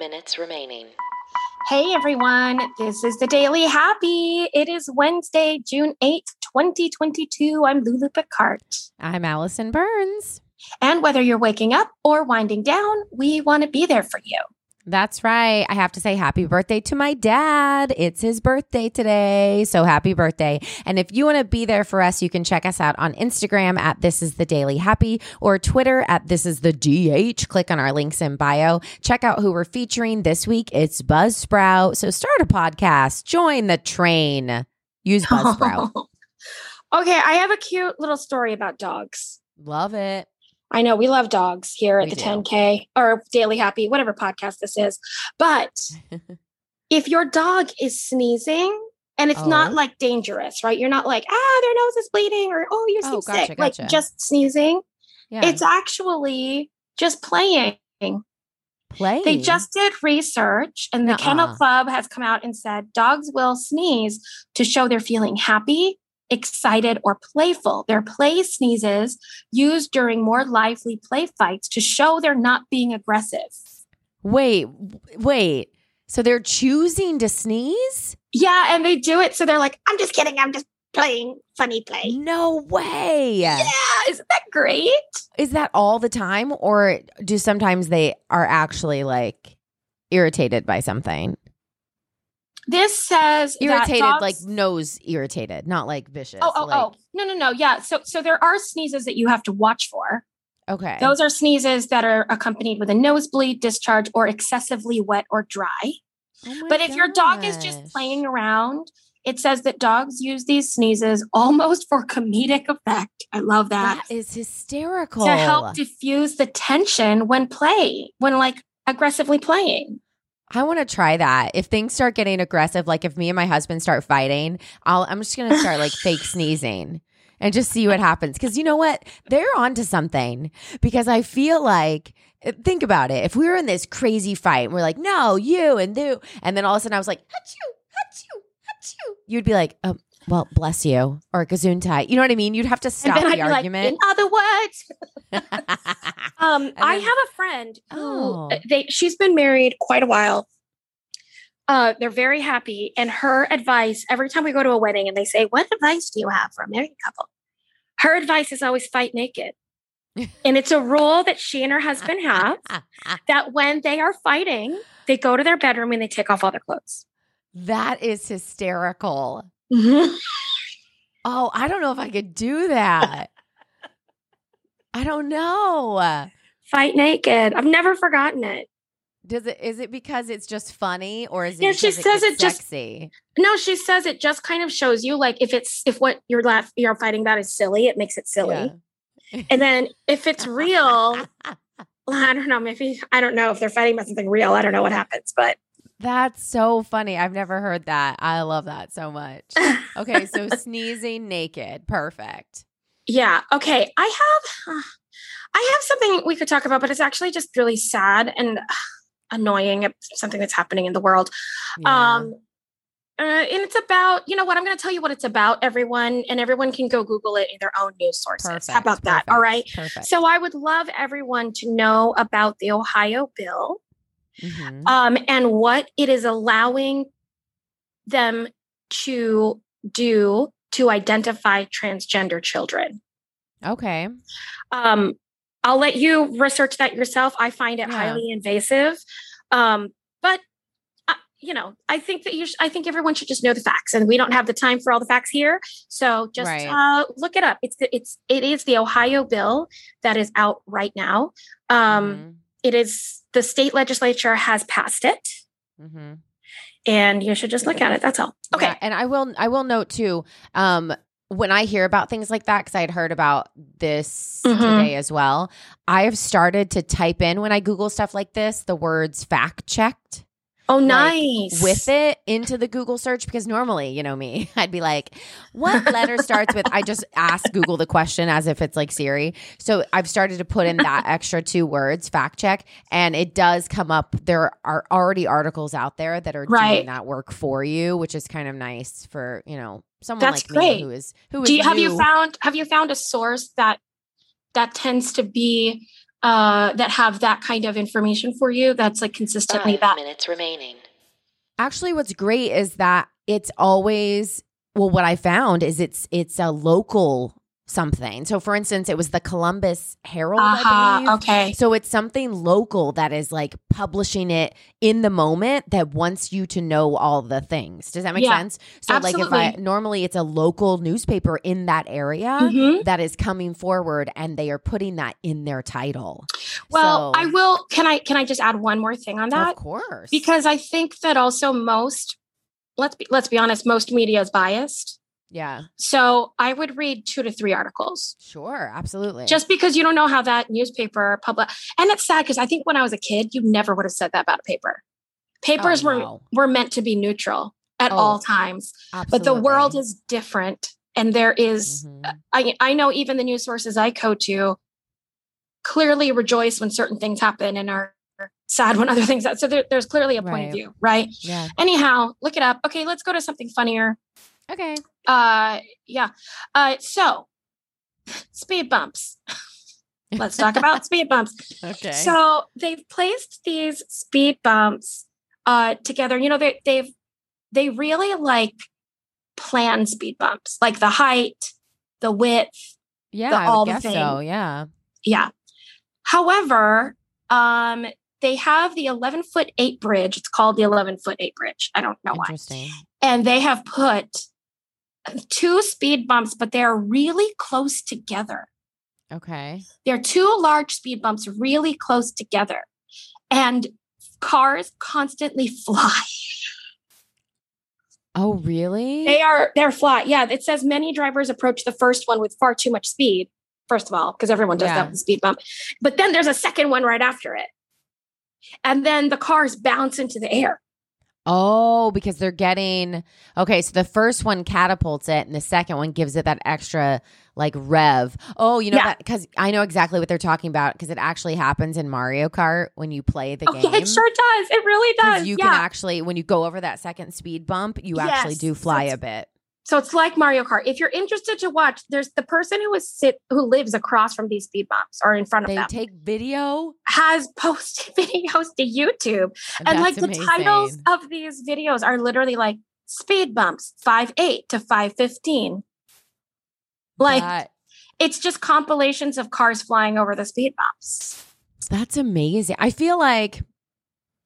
minutes remaining. Hey everyone, this is the Daily Happy. It is Wednesday, June 8th, 2022. I'm Lulu Picard. I'm Allison Burns. And whether you're waking up or winding down, we want to be there for you. That's right. I have to say happy birthday to my dad. It's his birthday today. So happy birthday. And if you want to be there for us, you can check us out on Instagram at This Is The Daily Happy or Twitter at This Is The DH. Click on our links in bio. Check out who we're featuring this week. It's Buzzsprout. So start a podcast, join the train. Use Buzzsprout. okay, I have a cute little story about dogs. Love it. I know we love dogs here at We the do. 10K or Daily Happy, whatever podcast this is. But if your dog is sneezing and it's not Oh. like dangerous, right? You're not like, ah, their nose is bleeding or oh, you're Oh, so gotcha, sick. gotcha. Like just sneezing. Yeah. It's actually just playing. play. They just did research, and the Kennel Nuh-uh. Club has come out and said dogs will sneeze to show they're feeling happy, excited, or playful. Their play sneezes used during more lively play fights to show they're not being aggressive. Wait, wait. So they're choosing to sneeze? Yeah, and they do it so they're like, I'm just kidding, I'm just playing funny play. No way. Yeah, isn't that great? Is that all the time or do sometimes they are actually like irritated by something? This says Irritated dogs- like nose irritated, not like vicious. Oh, oh, oh. like, oh. No, no, no. Yeah. So so there are sneezes that you have to watch for. Okay. Those are sneezes that are accompanied with a nosebleed, discharge, or excessively wet or dry. Oh But if your dog is just playing around, it says that dogs use these sneezes almost for comedic effect. I love that. that is hysterical. to help diffuse the tension when play, when like aggressively playing. I want to try that. If things start getting aggressive, like if me and my husband start fighting, I'll I'm just gonna start like fake sneezing and just see what happens. Because you know what? They're onto something. Because I feel like eh, think about it. If we were in this crazy fight, and we're like, no, you and you, and then all of a sudden I was like, achoo, achoo, achoo, you'd be like, um, well, bless you, or gesundheit. You know what I mean? You'd have to stop the be like, argument. in other words, Um, I then- have a friend who Oh. they she's been married quite a while. Uh, they're very happy, and her advice every time we go to a wedding and they say, "What advice do you have for a married couple?" Her advice is always fight naked, and it's a rule that she and her husband have that when they are fighting, they go to their bedroom and they take off all their clothes. that is hysterical. Mm-hmm. Oh, I don't know if I could do that. I don't know. Fight naked. I've never forgotten it. Does it is it because it's just funny or is it Yeah, she says it's it just- sexy? No, she says it just kind of shows you like if it's if what you're laugh you're fighting about is silly, it makes it silly. Yeah. And then if it's real, I don't know, maybe I don't know if they're fighting about something real. I don't know what happens, but That's so funny. I've never heard that. I love that so much. Okay, so sneezing naked. Perfect. yeah. Okay. I have I have something we could talk about, but it's actually just really sad and uh, annoying. It's something that's happening in the world. Yeah. Um uh, and it's about, you know what, I'm going to tell you what it's about, everyone, and everyone can go Google it in their own news sources. perfect. How about that? All right. Perfect. So I would love everyone to know about the Ohio bill Mhm. um, and what it is allowing them to do to identify transgender children. Okay. Um, I'll let you research that yourself. I find it Yeah. highly invasive, um, but uh, you know, I think that you. Sh- I think everyone should just know the facts, and we don't have the time for all the facts here. So just Right. uh, look it up. It's the, it's it is the Ohio bill that is out right now. Um, Mhm. It is the state legislature has passed it, Mhm. and you should just look at it. That's all. Okay. Yeah, and I will I will note too, um, when I hear about things like that, because I had heard about this Mhm. today as well, I have started to type in when I Google stuff like this the words fact checked. Oh, like, nice. with it into the Google search because normally, you know me, I'd be like, what letter starts with? I just ask Google the question as if it's like Siri. So I've started to put in that extra two words, fact check, and it does come up. There are already articles out there that are Right. doing that work for you, which is kind of nice for, you know, someone That's like great. me who is who is Do you have you found have you found a source that that tends to be uh, that have that kind of information for you. That's like consistently Five that. minutes remaining. Actually, what's great is that it's always well. What I found is it's it's a local something. So, for instance, it was the Columbus Herald. Uh-huh, okay. So it's something local that is like publishing it in the moment that wants you to know all the things. Does that make Yeah, sense? So like if I normally it's a local newspaper in that area Mhm. that is coming forward and they are putting that in their title. Well, So- I will. Can I? Can I just add one more thing on that? Of course. Because I think that also most. Let's be let's be honest. Most media is biased. Yeah, So I would read two to three articles sure, absolutely. just because you don't know how that newspaper public. And it's sad because I think when I was a kid, you never would have said that about a paper. Papers Oh, were no. were meant to be neutral at Oh, all times, but the world is different, and there is- Mhm. I I know even the news sources I go to clearly rejoice when certain things happen and are sad when other things. happen. So there, there's clearly a point of view, right? yeah. Anyhow, look it up. Okay, let's go to something funnier. Okay. Uh, yeah. Uh, so speed bumps. Let's talk about speed bumps. Okay. So they've placed these speed bumps uh together. You know, they they've they really like plan speed bumps, like the height, the width. yeah, the- all the thing. so. Yeah. Yeah. However, um, they have the 11 foot eight bridge. It's called the 11 foot eight bridge. I don't know why. Interesting. And they have put two speed bumps, but they're really close together. Okay. They're two large speed bumps really close together. And cars constantly fly. Oh, really? They are they're flat. Yeah, it says many drivers approach the first one with far too much speed. First of all, because everyone does Yeah. that with the speed bump. But then there's a second one right after it. And then the cars bounce into the air. Oh, because they're getting okay. So the first one catapults it, and the second one gives it that extra like rev. Oh, you know Yeah. that because I know exactly what they're talking about because it actually happens in Mario Kart when you play the Oh, game. yeah, it sure does. It really does. You yeah. can actually when you go over that second speed bump, you actually do fly a bit. So it's like Mario Kart. If you're interested to watch, there's the person who is sit who lives across from these speed bumps or in front of them. They them take video, has posted videos to YouTube. and like That's the titles of these videos are literally like speed bumps 5 8 to 5 15 like That- it's just compilations of cars flying over the speed bumps That's amazing. I feel like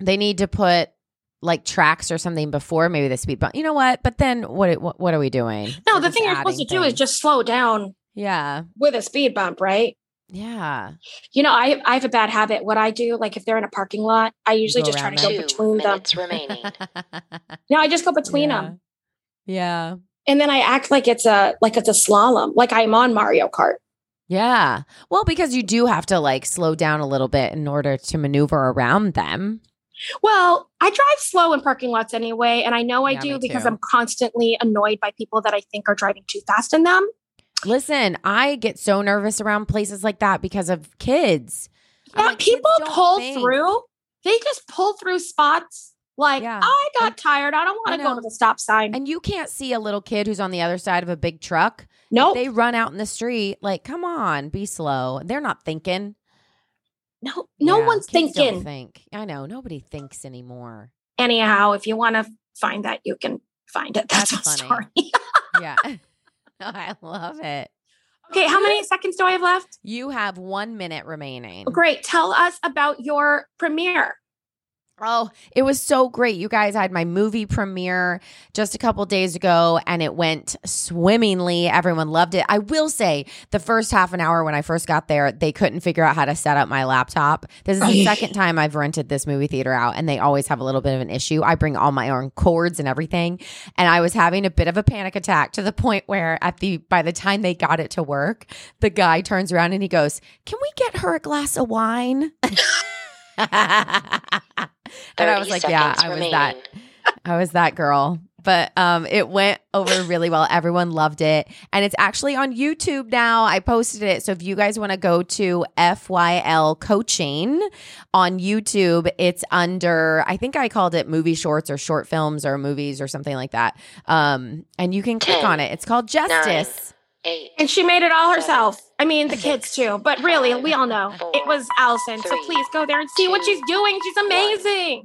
they need to put like tracks or something before maybe the speed bump. You know what? But then what? What, what are we doing? no We're the thing you're supposed to adding do is just slow down yeah, with a speed bump right yeah. you know i i have a bad habit what i do like if they're in a parking lot i usually go just try to go them. Two between them minutes remaining. no i just go between yeah. them Yeah, and then i act like it's a like it's a slalom like i'm on mario kart yeah. Well, because you do have to like slow down a little bit in order to maneuver around them. Well, I drive slow in parking lots anyway, and I know I Yeah, do because too. I'm constantly annoyed by people that I think are driving too fast in them. Listen, I get so nervous around places like that because of kids. Yeah, like, people don't pull think. through. They just pull through spots. Like Yeah. I got And- tired. I don't want to go to the stop sign. And you can't see a little kid who's on the other side of a big truck. nope. They run out in the street like, come on, be slow. They're not thinking. No, no Yeah, one's thinking. think. I know nobody thinks anymore. Anyhow, if you want to find that, you can find it. That's, That's a funny. story. Yeah, I love it. okay, how many seconds do I have left? You have one minute remaining. Great. Tell us about your premiere. Oh, it was so great. You guys I had my movie premiere just a couple days ago and it went swimmingly. Everyone loved it. I will say the first half an hour when I first got there, they couldn't figure out how to set up my laptop. This is the second time I've rented this movie theater out and they always have a little bit of an issue. I bring all my own cords and everything. And I was having a bit of a panic attack to the point where at the by the time they got it to work, the guy turns around and he goes, "Can we get her a glass of wine?" and I was like, yeah, I was that. I was that girl. But um, it went over really well. Everyone loved it. And it's actually on YouTube now. I posted it. So if you guys want to go to FYL Coaching on YouTube, it's under, I think I called it movie shorts or short films or movies or something like that. Um, and you can click Ten, on it. It's called Justice. Eight. And she made it all Seven, herself. I mean, the six, kids too. But really, we all know four, it was Allison. so please go there and see what she's doing. She's amazing.